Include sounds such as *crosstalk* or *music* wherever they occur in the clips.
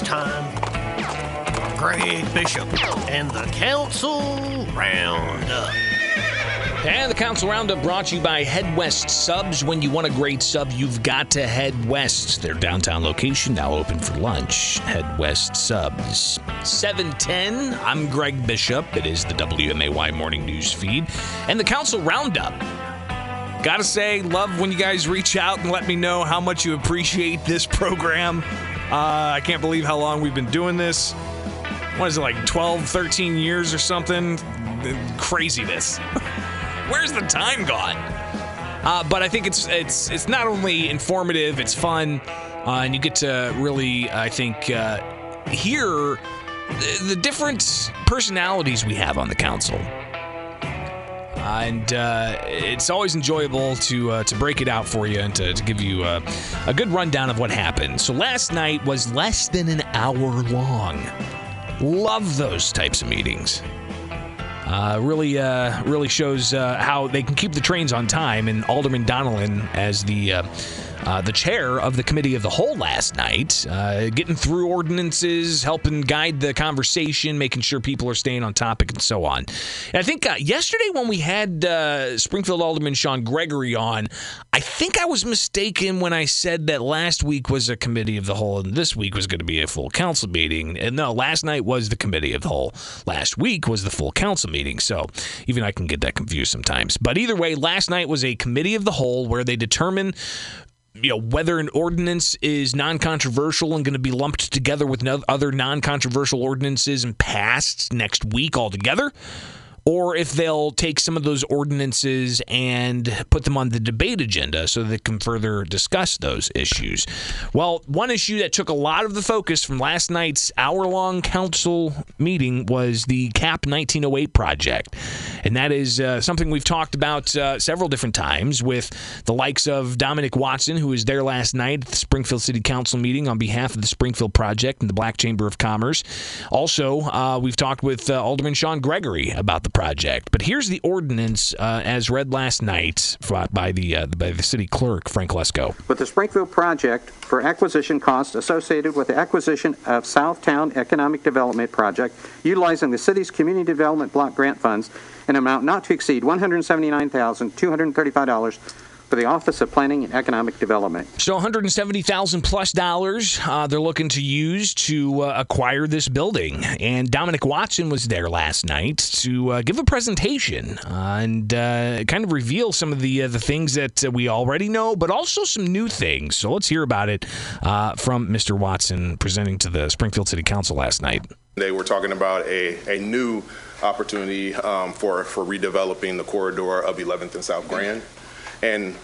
Time Greg Bishop and the Council Roundup. And the Council Roundup brought to you by Head West Subs. When you want a great sub, you've got to head west. Their downtown location now open for lunch. Head West Subs. 710. I'm Greg Bishop. It is the WMAY morning news feed. And the Council Roundup. Gotta say, love when you guys reach out and let me know how much you appreciate this program. Uh, I can't believe how long we've been doing this. What is it, like 12, 13 years or something? Craziness. *laughs* Where's the time gone? Uh, but I think it's it's it's not only informative, it's fun, uh, and you get to really, I think, uh, hear the, the different personalities we have on the council. Uh, and uh, it's always enjoyable to uh, to break it out for you and to, to give you a, a good rundown of what happened. So last night was less than an hour long. Love those types of meetings. Uh, really, uh, really shows uh, how they can keep the trains on time. And Alderman Donelan, as the uh, uh, the chair of the committee of the whole last night, uh, getting through ordinances, helping guide the conversation, making sure people are staying on topic, and so on. And I think yesterday when we had Springfield Alderman Sean Gregory on, I think I was mistaken when I said that last week was a committee of the whole and this week was going to be a full council meeting. And no, last night was the committee of the whole. Last week was the full council meeting. So even I can get that confused sometimes. But either way, last night was a committee of the whole where they determine you know whether an ordinance is non-controversial and going to be lumped together with other non-controversial ordinances and passed next week altogether or if they'll take some of those ordinances and put them on the debate agenda so they can further discuss those issues. Well, one issue that took a lot of the focus from last night's hour long council meeting was the CAP 1908 project. And that is uh, something we've talked about uh, several different times with the likes of Dominic Watson, who was there last night at the Springfield City Council meeting on behalf of the Springfield Project and the Black Chamber of Commerce. Also, uh, we've talked with uh, Alderman Sean Gregory about the project. But here's the ordinance uh, as read last night by the uh, by the city clerk Frank Lesko. With the Springfield project for acquisition costs associated with the acquisition of Southtown Economic Development Project, utilizing the city's community development block grant funds, an amount not to exceed $179,235 for the Office of Planning and Economic Development. So 170,000 plus dollars uh, they're looking to use to uh, acquire this building. And Dominic Watson was there last night to uh, give a presentation uh, and uh, kind of reveal some of the uh, the things that we already know, but also some new things. So let's hear about it from Mr. Watson presenting to the Springfield City Council last night. They were talking about a, a new opportunity um, for, for redeveloping the corridor of 11th and South Grand. And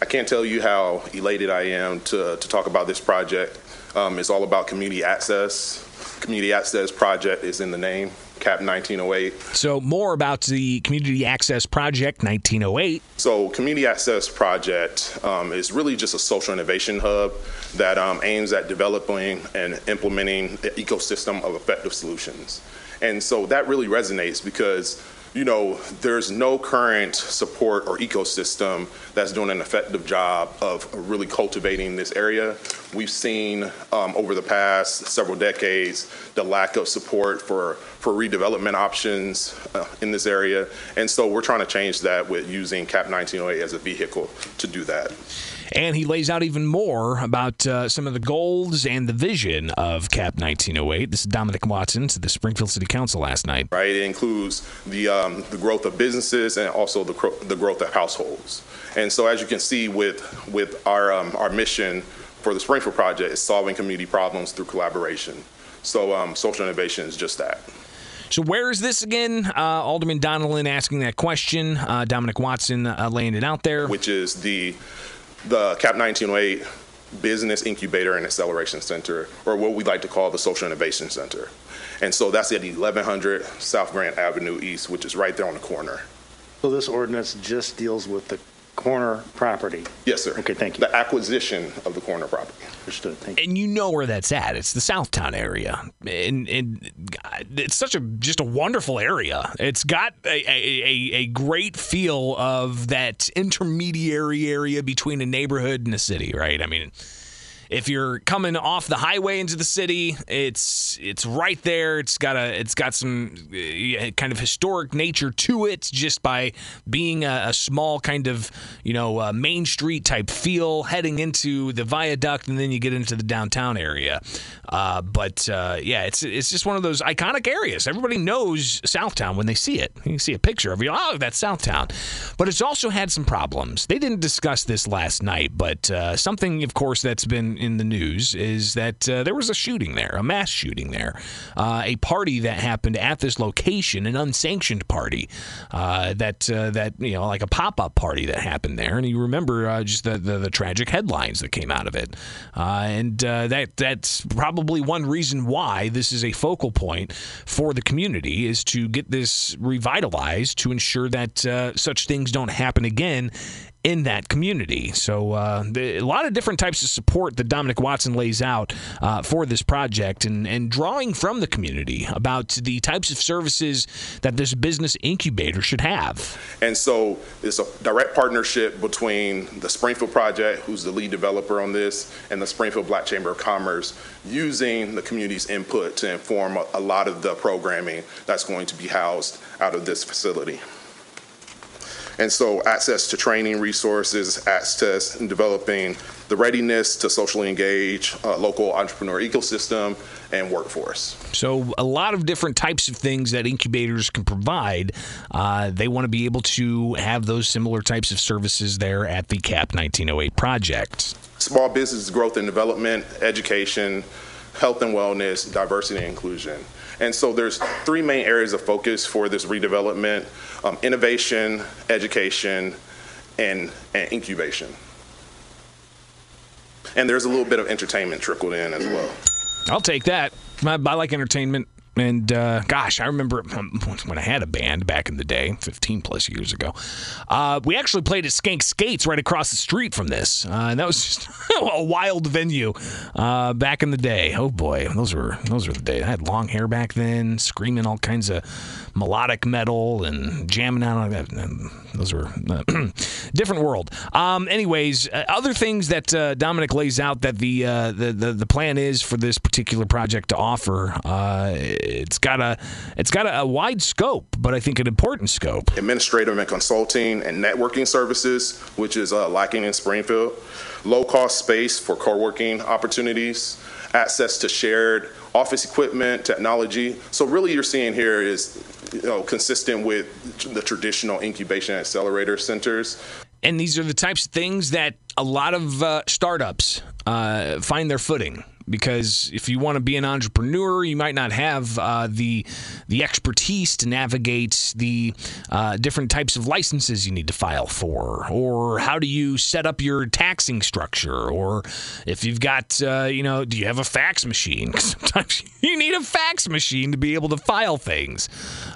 I can't tell you how elated I am to, to talk about this project. Um, it's all about community access. Community Access Project is in the name. CAP 1908. So, more about the Community Access Project 1908. So, Community Access Project um, is really just a social innovation hub that um, aims at developing and implementing an ecosystem of effective solutions. And so that really resonates because you know, there's no current support or ecosystem that's doing an effective job of really cultivating this area. We've seen um, over the past several decades the lack of support for, for redevelopment options uh, in this area. And so we're trying to change that with using CAP 1908 as a vehicle to do that. And he lays out even more about uh, some of the goals and the vision of CAP 1908. This is Dominic Watson to the Springfield City Council last night. Right, it includes the um, the growth of businesses and also the the growth of households. And so, as you can see, with with our um, our mission for the Springfield project is solving community problems through collaboration. So, um, social innovation is just that. So where is this again? Uh, Alderman Donelan asking that question. Uh, Dominic Watson uh, laying it out there. Which is the the CAP 1908 Business Incubator and Acceleration Center, or what we like to call the Social Innovation Center. And so that's at 1100 South Grand Avenue East, which is right there on the corner. So this ordinance just deals with the corner property? Yes, sir. Okay, thank you. The acquisition of the corner property. Understood. Thank you. And you know where that's at. It's the Southtown area, and, and it's such a just a wonderful area. It's got a, a, a great feel of that intermediary area between a neighborhood and a city, right? I mean if you're coming off the highway into the city, it's it's right there. It's got a it's got some uh, kind of historic nature to it, just by being a, a small kind of you know uh, main street type feel heading into the viaduct, and then you get into the downtown area. Uh, but uh, yeah, it's it's just one of those iconic areas. Everybody knows Southtown when they see it. You see a picture of you, oh, that's Southtown. But it's also had some problems. They didn't discuss this last night, but uh, something, of course, that's been in the news is that uh, there was a shooting there, a mass shooting there, uh, a party that happened at this location, an unsanctioned party uh, that uh, that you know, like a pop up party that happened there. And you remember uh, just the, the, the tragic headlines that came out of it, and that that's probably one reason why this is a focal point for the community is to get this revitalized to ensure that such things don't happen again in that community. So, uh, the, a lot of different types of support that Dominic Watson lays out uh, for this project and, and drawing from the community about the types of services that this business incubator should have. And so, it's a direct partnership between the Springfield Project, who's the lead developer on this, and the Springfield Black Chamber of Commerce, using the community's input to inform a, a lot of the programming that's going to be housed out of this facility. And so access to training resources, access in developing the readiness to socially engage uh, local entrepreneur ecosystem and workforce. So a lot of different types of things that incubators can provide. Uh, they want to be able to have those similar types of services there at the CAP 1908 project. Small business growth and development, education, health and wellness, diversity and inclusion. And so there's three main areas of focus for this redevelopment um, innovation, education, and, and incubation. And there's a little bit of entertainment trickled in as well. I'll take that. I, I like entertainment. And uh, gosh, I remember *laughs* when I had a band back in the day, 15 plus years ago. Uh, we actually played at Skank Skates right across the street from this. Uh, and that was *laughs* just a wild venue uh, back in the day. Oh boy, those were those were the days. I had long hair back then, screaming all kinds of melodic metal and jamming out on that. Those were *clears throat* different world. Um, anyways, uh, other things that uh, Dominic lays out that the, the, the the plan is for this particular project to offer. It's got a it's got a, a, wide scope, but I think an important scope. Administrative and consulting and networking services, which is uh, lacking in Springfield. Low cost space for co-working opportunities. Access to shared office equipment, technology. So really, you're seeing here is you know consistent with the traditional incubation accelerator centers. And these are the types of things that a lot of uh, startups uh, find their footing because if you want to be an entrepreneur, you might not have uh, the the expertise to navigate the uh, different types of licenses you need to file for, or how do you set up your taxing structure, or if you've got uh, you know, do you have a fax machine? *laughs* Sometimes you need a fax machine to be able to file things,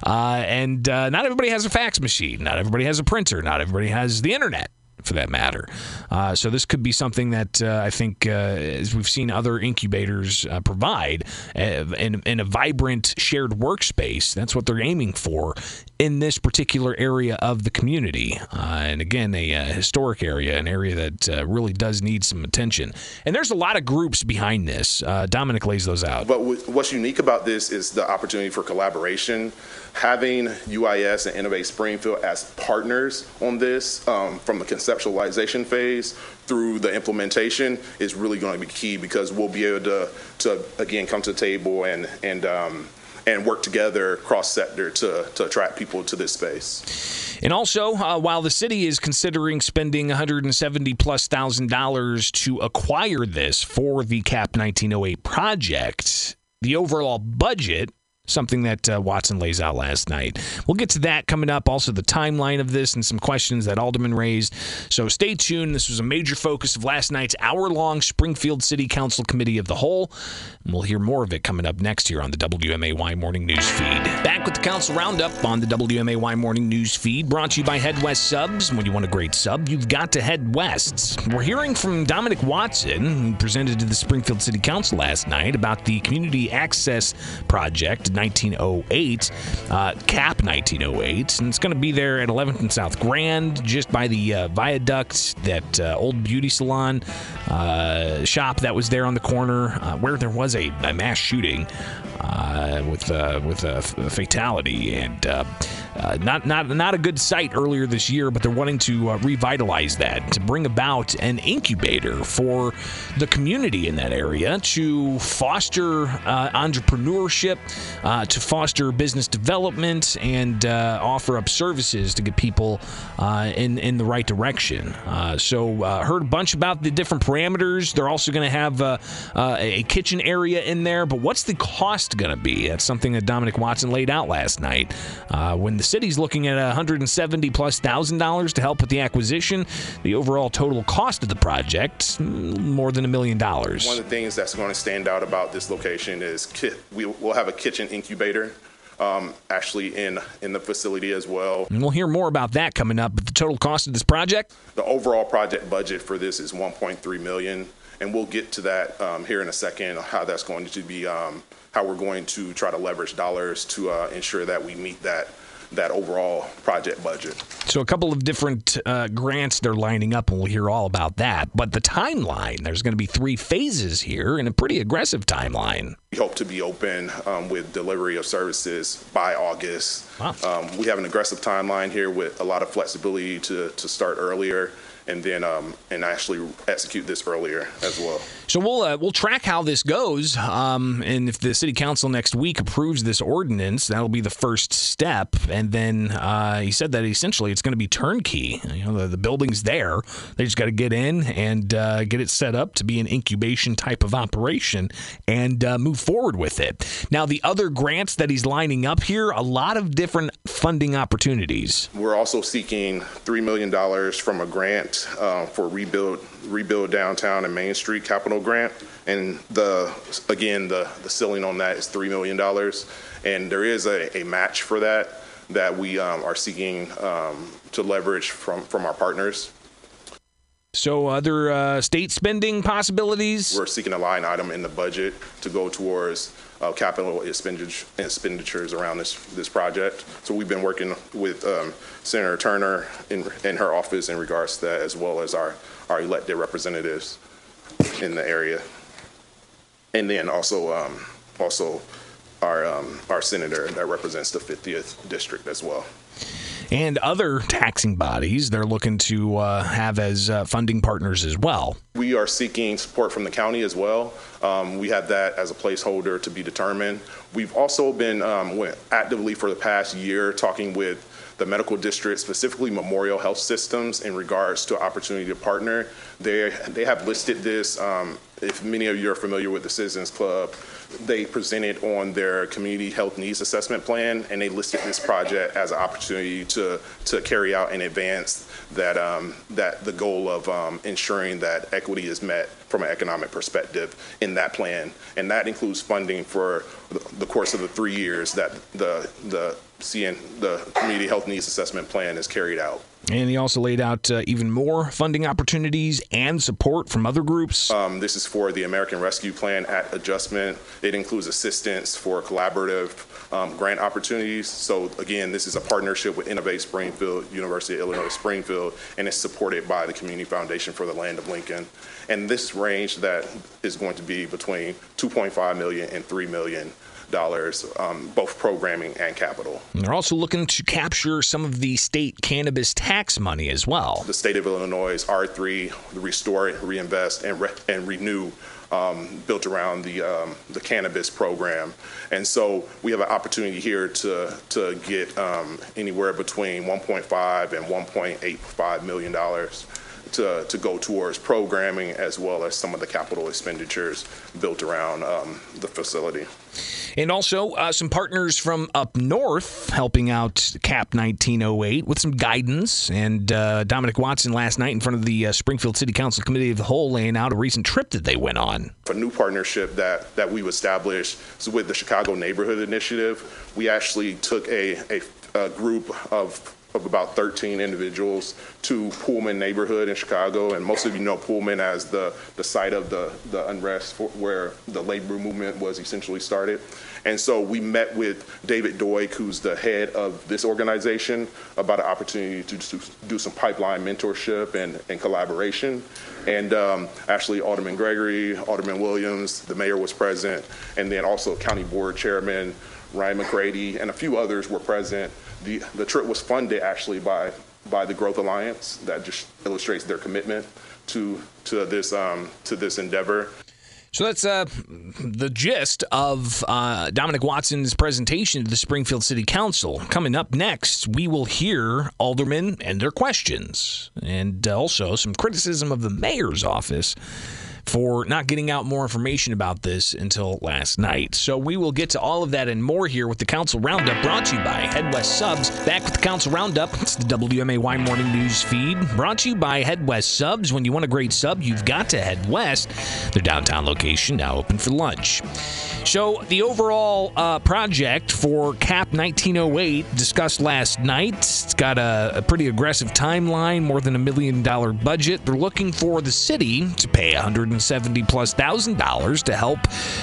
uh, and uh, not everybody has a fax machine, not everybody has a printer, not everybody has the internet for that matter. Uh, so this could be something that uh, I think, uh, as we've seen other incubators uh, provide, uh, in, in, a vibrant shared workspace. That's what they're aiming for in this particular area of the community. Uh, and again, a, historic area, an area that really does need some attention. And there's a lot of groups behind this. Dominic lays those out. But what's unique about this is the opportunity for collaboration having UIS and Innovate Springfield as partners on this um, from the conceptualization phase through the implementation is really going to be key because we'll be able to, to again come to the table and and um, and work together cross sector to, to attract people to this space. And also, uh, while the city is considering spending 170 plus thousand dollars to acquire this for the CAP 1908 project, the overall budget something that uh, Watson lays out last night. We'll get to that coming up. Also, the timeline of this and some questions that Alderman raised. So stay tuned. This was a major focus of last night's hour long Springfield City Council Committee of the Whole. And we'll hear more of it coming up next here on the WMAY Morning News Feed. Back with the Council Roundup on the WMAY Morning News Feed, brought to you by Head West Subs. When you want a great sub, you've got to head west. We're hearing from Dominic Watson, who presented to the Springfield City Council last night about the Community Access Project 1908, uh, CAP 1908, and it's going to be there at 11th and South Grand, just by the uh, viaduct, that uh, old beauty salon uh, shop that was there on the corner uh, where there was a, a mass shooting uh, with with a, a fatality and uh, not not not a good site earlier this year. But they're wanting to uh, revitalize that to bring about an incubator for the community in that area to foster uh, entrepreneurship, uh, to foster business development, and uh, offer up services to get people in in the right direction. So heard a bunch about the different parameters. They're also going to have a kitchen area in there. But what's the cost going to be? That's something that Dominic Watson laid out last night. When the city's looking at 170 plus thousand dollars to help with the acquisition, the overall total cost of the project more than a million dollars. One of the things that's going to stand out about this location is ki- we will have a kitchen incubator um, actually in in the facility as well. And we'll hear more about that coming up. But the total cost of this project, The overall project budget for this is 1.3 million, and we'll get to that um, here in a second. How that's going to be, um, how we're going to try to leverage dollars to uh, ensure that we meet that that overall project budget. So a couple of different uh, grants they're lining up, and we'll hear all about that. But the timeline, there's going to be three phases here, and a pretty aggressive timeline. We hope to be open um, with delivery of services by August. Wow. Um, we have an aggressive timeline here with a lot of flexibility to, to start earlier and then um, and actually execute this earlier as well. So we'll uh, we'll track how this goes, um, and if the city council next week approves this ordinance, that'll be the first step. And then uh, he said that essentially it's going to be turnkey. You know, the, the building's there; they just got to get in and uh, get it set up to be an incubation type of operation and uh, move forward with it. Now, the other grants that he's lining up here, a lot of different funding opportunities. We're also seeking three million dollars from a grant uh, for rebuild rebuild downtown and Main Street capital grant, and the again the the ceiling on that is three million dollars, and there is a, a match for that that we um, are seeking um, to leverage from from our partners. So, other uh, state spending possibilities. We're seeking a line item in the budget to go towards uh, capital expenditure- expenditures around this, this project. So we've been working with um, Senator Turner in, in her office in regards to that, as well as our, our elected representatives in the area. And then also, um, also our, um, our senator that represents the 50th district as well. And other taxing bodies they're looking to uh, have as uh, funding partners as well. We are seeking support from the county as well. Um, we have that as a placeholder to be determined. We've also been um, actively for the past year talking with the medical district, specifically Memorial Health Systems, in regards to opportunity to partner. They they have listed this. Um, if many of you are familiar with the Citizens Club, they presented on their community health needs assessment plan, and they listed this project as an opportunity to to carry out and advance that um, that the goal of um, ensuring that equity is met from an economic perspective in that plan, and that includes funding for the course of the three years that the the CN the community health needs assessment plan is carried out. And he also laid out uh, even more funding opportunities and support from other groups. Um, this is for the American Rescue Plan Act adjustment. It includes assistance for collaborative um, grant opportunities. So again, this is a partnership with Innovate Springfield, University of Illinois Springfield, and it's supported by the Community Foundation for the Land of Lincoln. And this range that is going to be between 2.5 million and 3 million dollars, um, both programming and capital. And they're also looking to capture some of the state cannabis tax money as well. The state of Illinois R3, the Restore, Reinvest, and, re- and Renew um, built around the um, the cannabis program, and so we have an opportunity here to to get um, anywhere between 1.5 and 1.85 million dollars to to go towards programming as well as some of the capital expenditures built around um, the facility. And also uh, some partners from up north helping out CAP 1908 with some guidance. And uh, Dominic Watson last night in front of the uh, Springfield City Council Committee of the Whole laying out a recent trip that they went on. A new partnership that, that we've established is with the Chicago Neighborhood Initiative. We actually took a, a, a group of of about 13 individuals to Pullman neighborhood in Chicago. And most of you know Pullman as the, the site of the, the unrest for, where the labor movement was essentially started. And so we met with David Doig, who's the head of this organization, about an opportunity to do some pipeline mentorship and, and collaboration. And um, actually, Alderman Gregory, Alderman Williams, the mayor was present, and then also County Board Chairman Ryan McCrady, and a few others were present. The, the trip was funded actually by, by the Growth Alliance. That just illustrates their commitment to, to, this, um, to this endeavor. So that's uh, the gist of uh, Dominic Watson's presentation to the Springfield City Council. Coming up next, we will hear aldermen and their questions, and also some criticism of the mayor's office for not getting out more information about this until last night. So we will get to all of that and more here with the Council Roundup brought to you by Head West Subs. Back with the Council Roundup. It's the WMAY morning news feed brought to you by Head West Subs. When you want a great sub, you've got to head west. Their downtown location now open for lunch. So, the overall uh, project for CAP 1908 discussed last night. It's got a, a, pretty aggressive timeline, more than a million dollar budget. They're looking for the city to pay 170 plus thousand dollars to help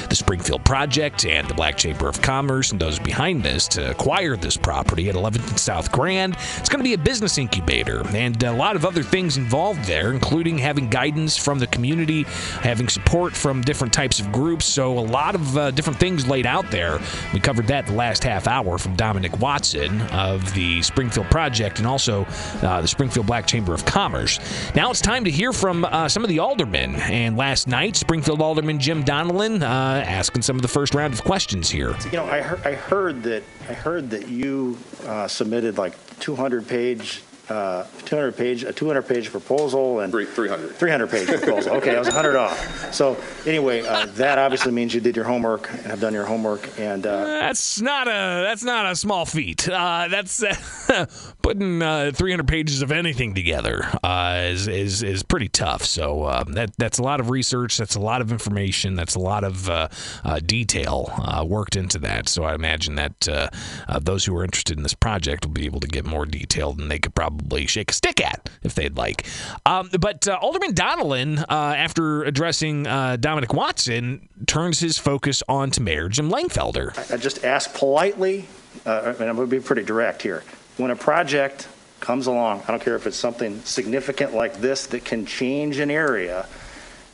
the Springfield project and the Black Chamber of Commerce and those behind this to acquire this property at 11th and South Grand. It's going to be a business incubator and a lot of other things involved there, including having guidance from the community, having support from different types of groups. So, a lot of uh, different things laid out there. We covered that the last half hour from Dominic Watson of the Springfield Project and also uh, the Springfield Black Chamber of Commerce. Now it's time to hear from uh, some of the aldermen. And last night, Springfield Alderman Jim Donelan uh, asking some of the first round of questions here. You know, I heard, I heard that I heard that you uh, submitted like 200 page uh, 200 page, a 200 page proposal and 300. 300 page proposal. Okay, I was 100 off. So anyway, uh, that obviously means you did your homework and have done your homework. And uh, that's not a that's not a small feat. Uh, that's *laughs* putting uh, 300 pages of anything together uh, is, is is pretty tough. So that that's a lot of research. That's a lot of information. That's a lot of detail worked into that. So I imagine that those who are interested in this project will be able to get more detail than they could probably probably shake a stick at if they'd like. Um, but uh, Alderman Donelan, uh, after addressing uh, Dominic Watson, turns his focus on to Mayor Jim Langfelder. I, I just ask politely, uh, and I'm going to be pretty direct here. When a project comes along, I don't care if it's something significant like this that can change an area.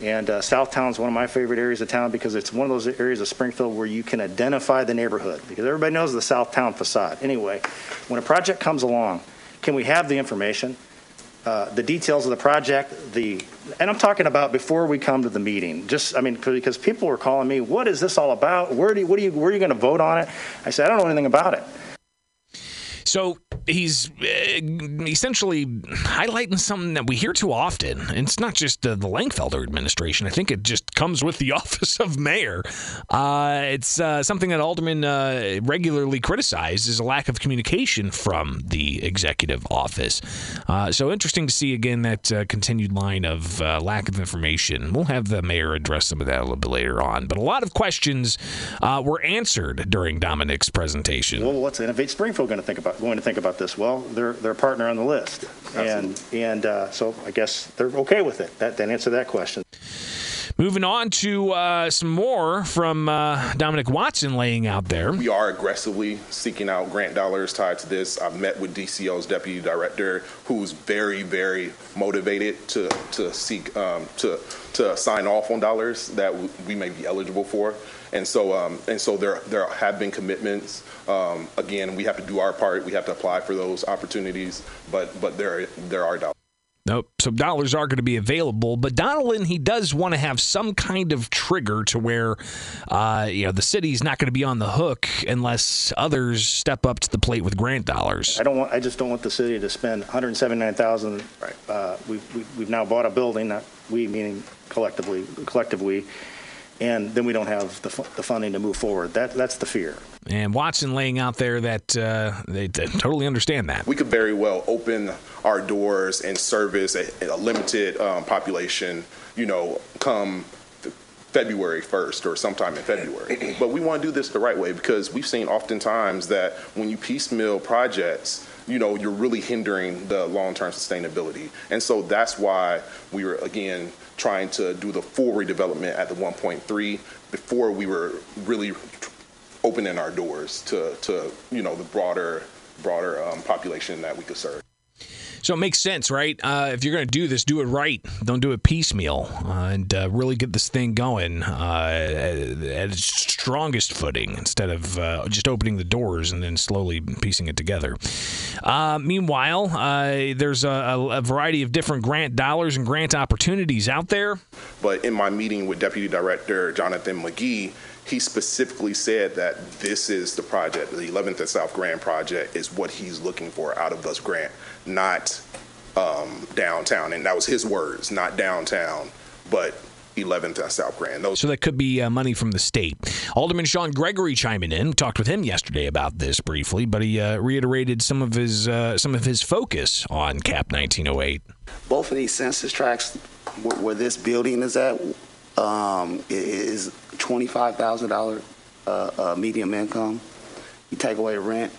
And uh, Southtown is one of my favorite areas of town because it's one of those areas of Springfield where you can identify the neighborhood because everybody knows the Southtown facade. Anyway, when a project comes along, can we have the information, uh, the details of the project, the, and I'm talking about before we come to the meeting. Just, I mean, because people were calling me, what is this all about? Where do you, what are you, where are you going to vote on it? I said, I don't know anything about it. So he's uh, essentially highlighting something that we hear too often. And it's not just uh, the Langfelder administration. I think it just comes with the *laughs* office of mayor. Uh, it's uh, something that aldermen uh, regularly criticize is a lack of communication from the executive office. Uh, so interesting to see again that continued line of lack of information. We'll have the mayor address some of that a little bit later on. But a lot of questions were answered during Dominic's presentation. Well, what's Innovate Springfield going to think about? Going to think about about this? Well, they're, they're a partner on the list. And, and uh, so I guess they're okay with it. That, that answer that question. Moving on to uh, some more from uh, Dominic Watson laying out there. We are aggressively seeking out grant dollars tied to this. I've met with DCEO's deputy director, who's very, very motivated to to seek um, to to sign off on dollars that we may be eligible for. And so, um, and so there there have been commitments. Um, again, we have to do our part. We have to apply for those opportunities, but but there there are dollars. Nope. So dollars are going to be available, but Donelan he does want to have some kind of trigger to where, uh, you know, the city's not going to be on the hook unless others step up to the plate with grant dollars. I don't want. I just don't want the city to spend 179,000. Right. Uh, we've, we, we've now bought a building. Not we meaning collectively, collectively and then we don't have the, the funding to move forward. That that's the fear. And Watson laying out there that uh, they, they, totally understand that. We could very well open our doors and service a, a limited um, population. You know, come February 1st or sometime in February. *clears throat* But we want to do this the right way because we've seen oftentimes that when you piecemeal projects, you know, you're really hindering the long-term sustainability. And so that's why we were, again, trying to do the full redevelopment at the 1.3 before we were really opening our doors to, to you know, the broader, broader um, population that we could serve. So it makes sense, right? Uh, if you're going to do this, do it right. Don't do it piecemeal, uh, and uh, really get this thing going uh, at its strongest footing instead of uh, just opening the doors and then slowly piecing it together. Uh, meanwhile, there's a, a, variety of different grant dollars and grant opportunities out there. But in my meeting with Deputy Director Jonathan McGee, he specifically said that this is the project, the 11th and South Grand project, is what he's looking for out of this grant not um, downtown. And that was his words, not downtown, but 11th and South Grand. Those- so that could be uh, money from the state. Alderman Sean Gregory chiming in. Talked with him yesterday about this briefly, but he uh, reiterated some of his uh, some of his focus on Cap 1908. Both of these census tracts, where, where this building is at, um, is twenty-five thousand dollar uh, uh, medium income. You take away rent,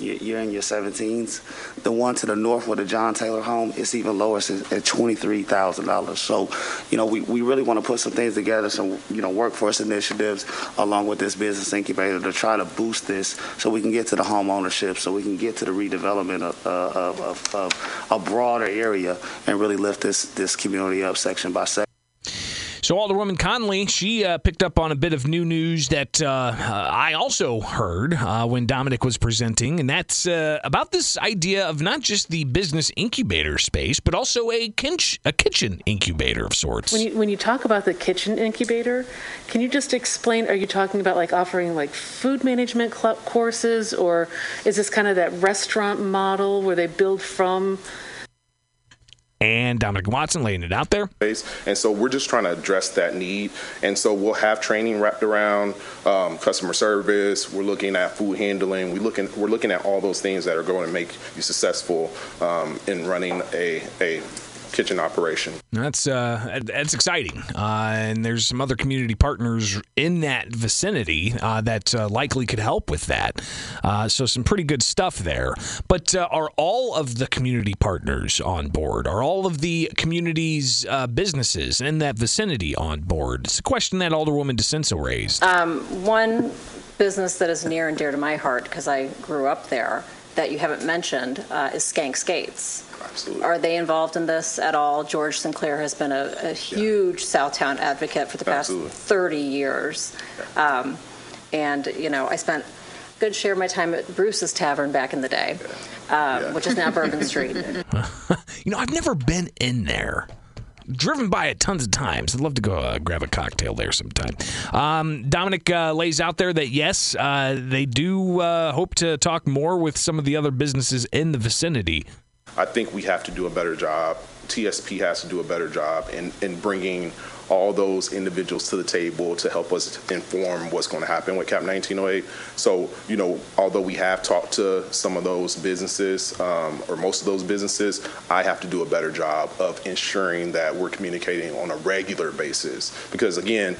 you're in your 17s. The one to the north with the John Taylor home, it's even lower. It's at $23,000. So, you know, we, we really want to put some things together, some, you know, workforce initiatives along with this business incubator to try to boost this so we can get to the home ownership, so we can get to the redevelopment of, of, of, of a broader area and really lift this, this community up section by section. So Alderwoman Conley, she uh, picked up on a bit of new news that uh, I also heard uh, when Dominic was presenting, and that's uh, about this idea of not just the business incubator space, but also a, kinch- a kitchen incubator of sorts. When you, when you talk about the kitchen incubator, can you just explain? Are you talking about like offering like food management cl- courses, or is this kind of that restaurant model where they build from? And Dominic Watson laying it out there. And so we're just trying to address that need. And so we'll have training wrapped around um, customer service. We're looking at food handling. We looking we're looking at all those things that are going to make you successful um, in running a a kitchen operation. That's uh, that's exciting, uh, and there's some other community partners in that vicinity uh, that uh, likely could help with that. Uh, so some pretty good stuff there. But uh, are all of the community partners on board? Are all of the community's businesses in that vicinity on board? It's a question that Alderwoman DiCenso raised. Um, one business that is near and dear to my heart because I grew up there that you haven't mentioned is Skank Skates. Absolutely. Are they involved in this at all? George Sinclair has been a, a huge yeah. Southtown advocate for the past Absolutely. 30 years. Yeah. Um, and, you know, I spent a good share of my time at Bruce's Tavern back in the day, yeah. Um, which is now Bourbon *laughs* Street. *laughs* you know, I've never been in there driven by it tons of times. I'd love to go uh, grab a cocktail there sometime. Um, Dominic uh, lays out there that yes, uh, they do uh, hope to talk more with some of the other businesses in the vicinity I think we have to do a better job. TSP has to do a better job in, in bringing all those individuals to the table to help us inform what's going to happen with CAP 1908. So, you know, although we have talked to some of those businesses um, or most of those businesses, I have to do a better job of ensuring that we're communicating on a regular basis. Because again,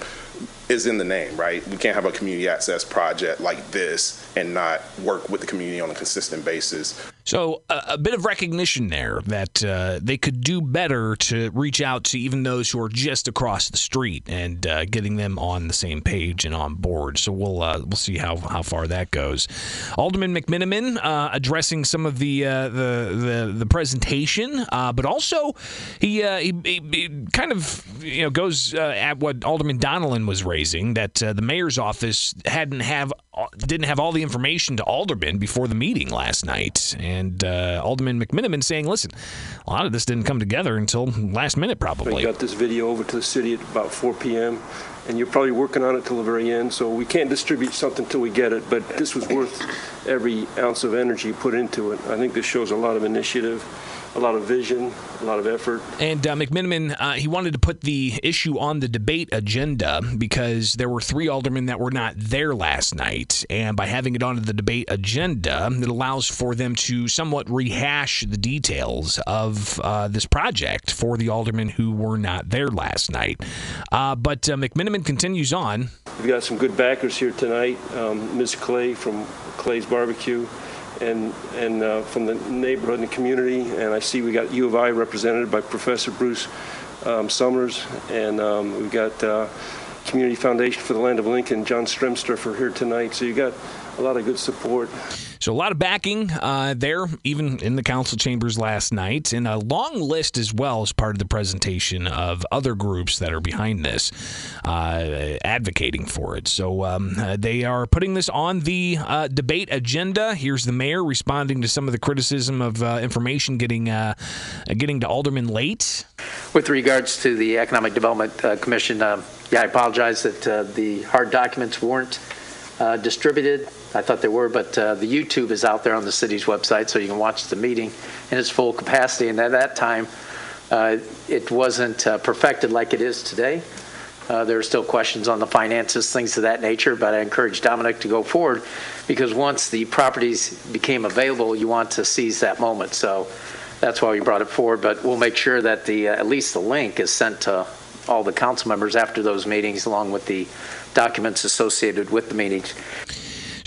is in the name, right? We can't have a community access project like this and not work with the community on a consistent basis. So, a, a bit of recognition there that uh, they could do better to reach out to even those who are just across the street and uh, getting them on the same page and on board. So we'll uh, we'll see how, how far that goes. Alderman McMenamin uh, addressing some of the uh, the, the, the presentation, uh, but also he, he, he kind of you know goes at what Alderman Donelan was raising that the mayor's office hadn't have didn't have all the information to aldermen before the meeting last night. And uh, Alderman McMenamin saying, listen, a lot of this didn't come together until last minute, probably. We got this video over to the city at about 4 p.m., and you're probably working on it till the very end, so we can't distribute something till we get it, but this was worth every ounce of energy put into it. I think this shows a lot of initiative a lot of vision, a lot of effort. And uh, McMenamin, uh, he wanted to put the issue on the debate agenda because there were three aldermen that were not there last night. And by having it onto the debate agenda, it allows for them to somewhat rehash the details of uh, this project for the aldermen who were not there last night. Uh, but uh, McMenamin continues on. We've got some good backers here tonight. Um, Ms. Clay from Clay's Barbecue and and uh, from the neighborhood and the community. And I see we got U of I represented by Professor Bruce um, Summers, and um, we've got uh, Community Foundation for the Land of Lincoln, John Stremsterfer here tonight. So you've got a lot of good support. So a lot of backing uh, there, even in the council chambers last night, and a long list as well as part of the presentation of other groups that are behind this, uh, advocating for it. So um, uh, they are putting this on the uh, debate agenda. Here's the mayor responding to some of the criticism of uh, information getting getting to aldermen late. With regards to the Economic Development Commission, um, yeah, I apologize that the hard documents weren't distributed. I thought they were, but uh, the YouTube is out there on the city's website, so you can watch the meeting in its full capacity. And at that time, uh, it wasn't uh, perfected like it is today. Uh, there are still questions on the finances, things of that nature, but I encourage Dominic to go forward because once the properties became available, you want to seize that moment. So that's why we brought it forward. But we'll make sure that the uh, at least the link is sent to all the council members after those meetings, along with the documents associated with the meetings.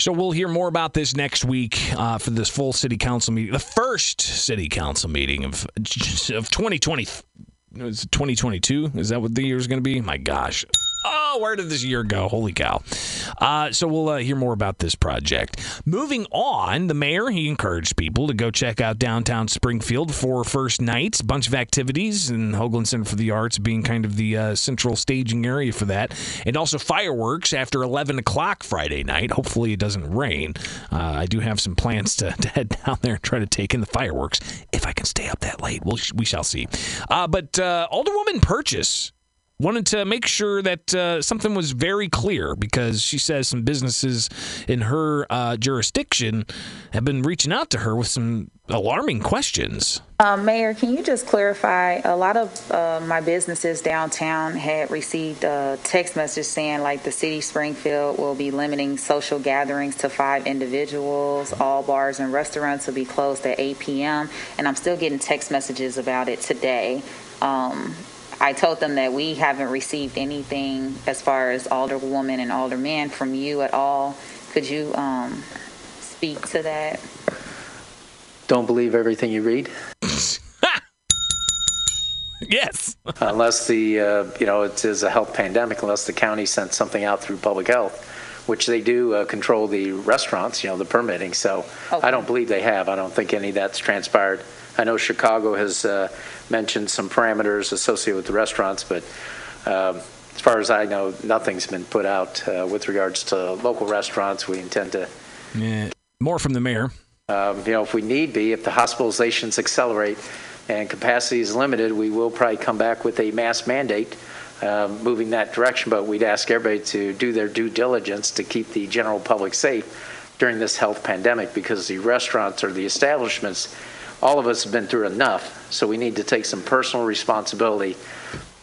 So we'll hear more about this next week uh, for this full city council meeting, the first city council meeting of of 2020. Is 2022? Is that what the year is going to be? My gosh. Oh, where did this year go? Holy cow. Uh, so we'll uh, hear more about this project. Moving on, the mayor, he encouraged people to go check out downtown Springfield for first night. A bunch of activities, and Hoagland Center for the Arts being kind of the uh, central staging area for that. And also fireworks after 11 o'clock Friday night. Hopefully it doesn't rain. Uh, I do have some plans to, *laughs* to, head down there and try to take in the fireworks if I can stay up that late. We'll, we shall see. Uh, but uh, Alderwoman Purchase wanted to make sure that uh, something was very clear because she says some businesses in her uh, jurisdiction have been reaching out to her with some alarming questions. Um, Mayor, can you just clarify? A lot of uh, my businesses downtown had received a text message saying, like, the city Springfield will be limiting social gatherings to five individuals. All bars and restaurants will be closed at 8 p.m. And I'm still getting text messages about it today. Um, I told them that we haven't received anything as far as alderwoman and alderman from you at all. Could you um, speak to that? Don't believe everything you read. *laughs* yes. unless the uh, you know it is a health pandemic, unless the county sent something out through public health, which they do uh, control the restaurants, you know, the permitting. So okay. I don't believe they have. I don't think any of that's transpired. I know Chicago has uh, mentioned some parameters associated with the restaurants, but um, as far as I know, nothing's been put out uh, with regards to local restaurants. We intend to. Yeah. More from the mayor. Um, you know, if we need be, if the hospitalizations accelerate and capacity is limited, we will probably come back with a mass mandate. Uh, moving that direction, but we'd ask everybody to do their due diligence to keep the general public safe during this health pandemic because the restaurants or the establishments all of us have been through enough, so we need to take some personal responsibility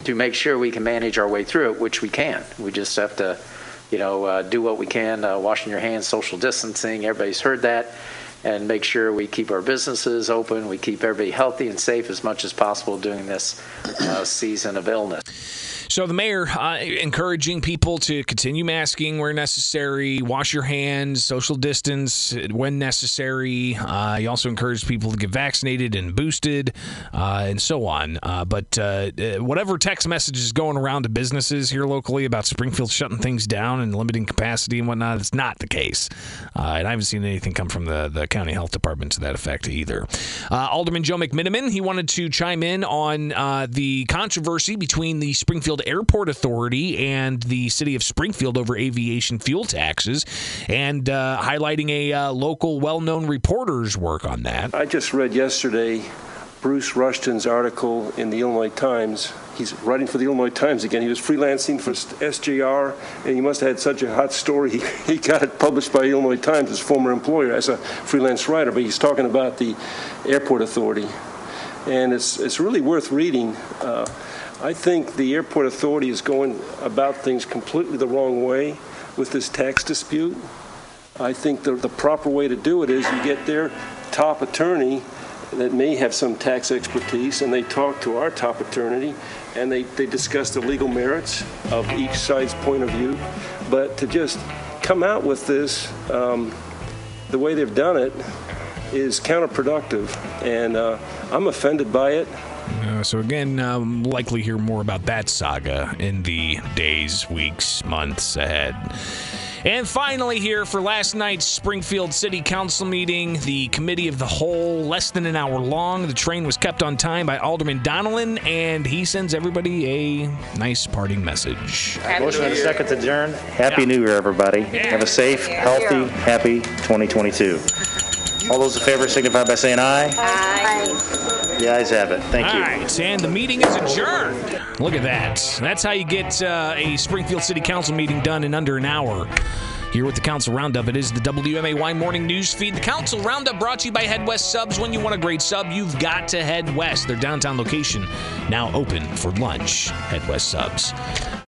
to make sure we can manage our way through it, which we can. We just have to, you know, uh, do what we can, uh, washing your hands, social distancing. Everybody's heard that, and make sure we keep our businesses open. We keep everybody healthy and safe as much as possible during this uh, season of illness. So the mayor uh, encouraging people to continue masking where necessary, wash your hands, social distance when necessary. Uh, he also encouraged people to get vaccinated and boosted, uh, and so on. Uh, but uh, whatever text message is going around to businesses here locally about Springfield shutting things down and limiting capacity and whatnot, it's not the case. Uh, and I haven't seen anything come from the, the county health department to that effect either. Alderman Joe McMenamin, he wanted to chime in on the controversy between the Springfield Airport Authority and the city of Springfield over aviation fuel taxes, and uh, highlighting a uh, local well known reporter's work on that. I just read yesterday Bruce Rushton's article in the Illinois Times. He's writing for the Illinois Times again. He was freelancing for SJR, and he must have had such a hot story. *laughs* He, he got it published by Illinois Times, his former employer, as a freelance writer. But he's talking about the airport authority, and it's it's really worth reading. Uh, I think the airport authority is going about things completely the wrong way with this tax dispute. I think the, the proper way to do it is you get their top attorney that may have some tax expertise, and they talk to our top attorney, and they, they discuss the legal merits of each side's point of view. But to just come out with this, um, the way they've done it, is counterproductive, and uh, I'm offended by it. Uh, so again, um, likely hear more about that saga in the days, weeks, months ahead. And finally, here for last night's Springfield City Council meeting, the committee of the whole, less than an hour long. The train was kept on time by Alderman Donelan, and he sends everybody a nice parting message. Motion and second to adjourn. Happy New Year, everybody. Have a safe, healthy, happy 2022. All those in favor signify by saying aye. Aye. The ayes have it. Thank you. All right, and the meeting is adjourned. Look at that. That's how you get uh, a Springfield City Council meeting done in under an hour. Here with the Council Roundup, it is the WMAY Morning News Feed. The Council Roundup brought to you by Head West Subs. When you want a great sub, you've got to head west. Their downtown location now open for lunch. Head West Subs.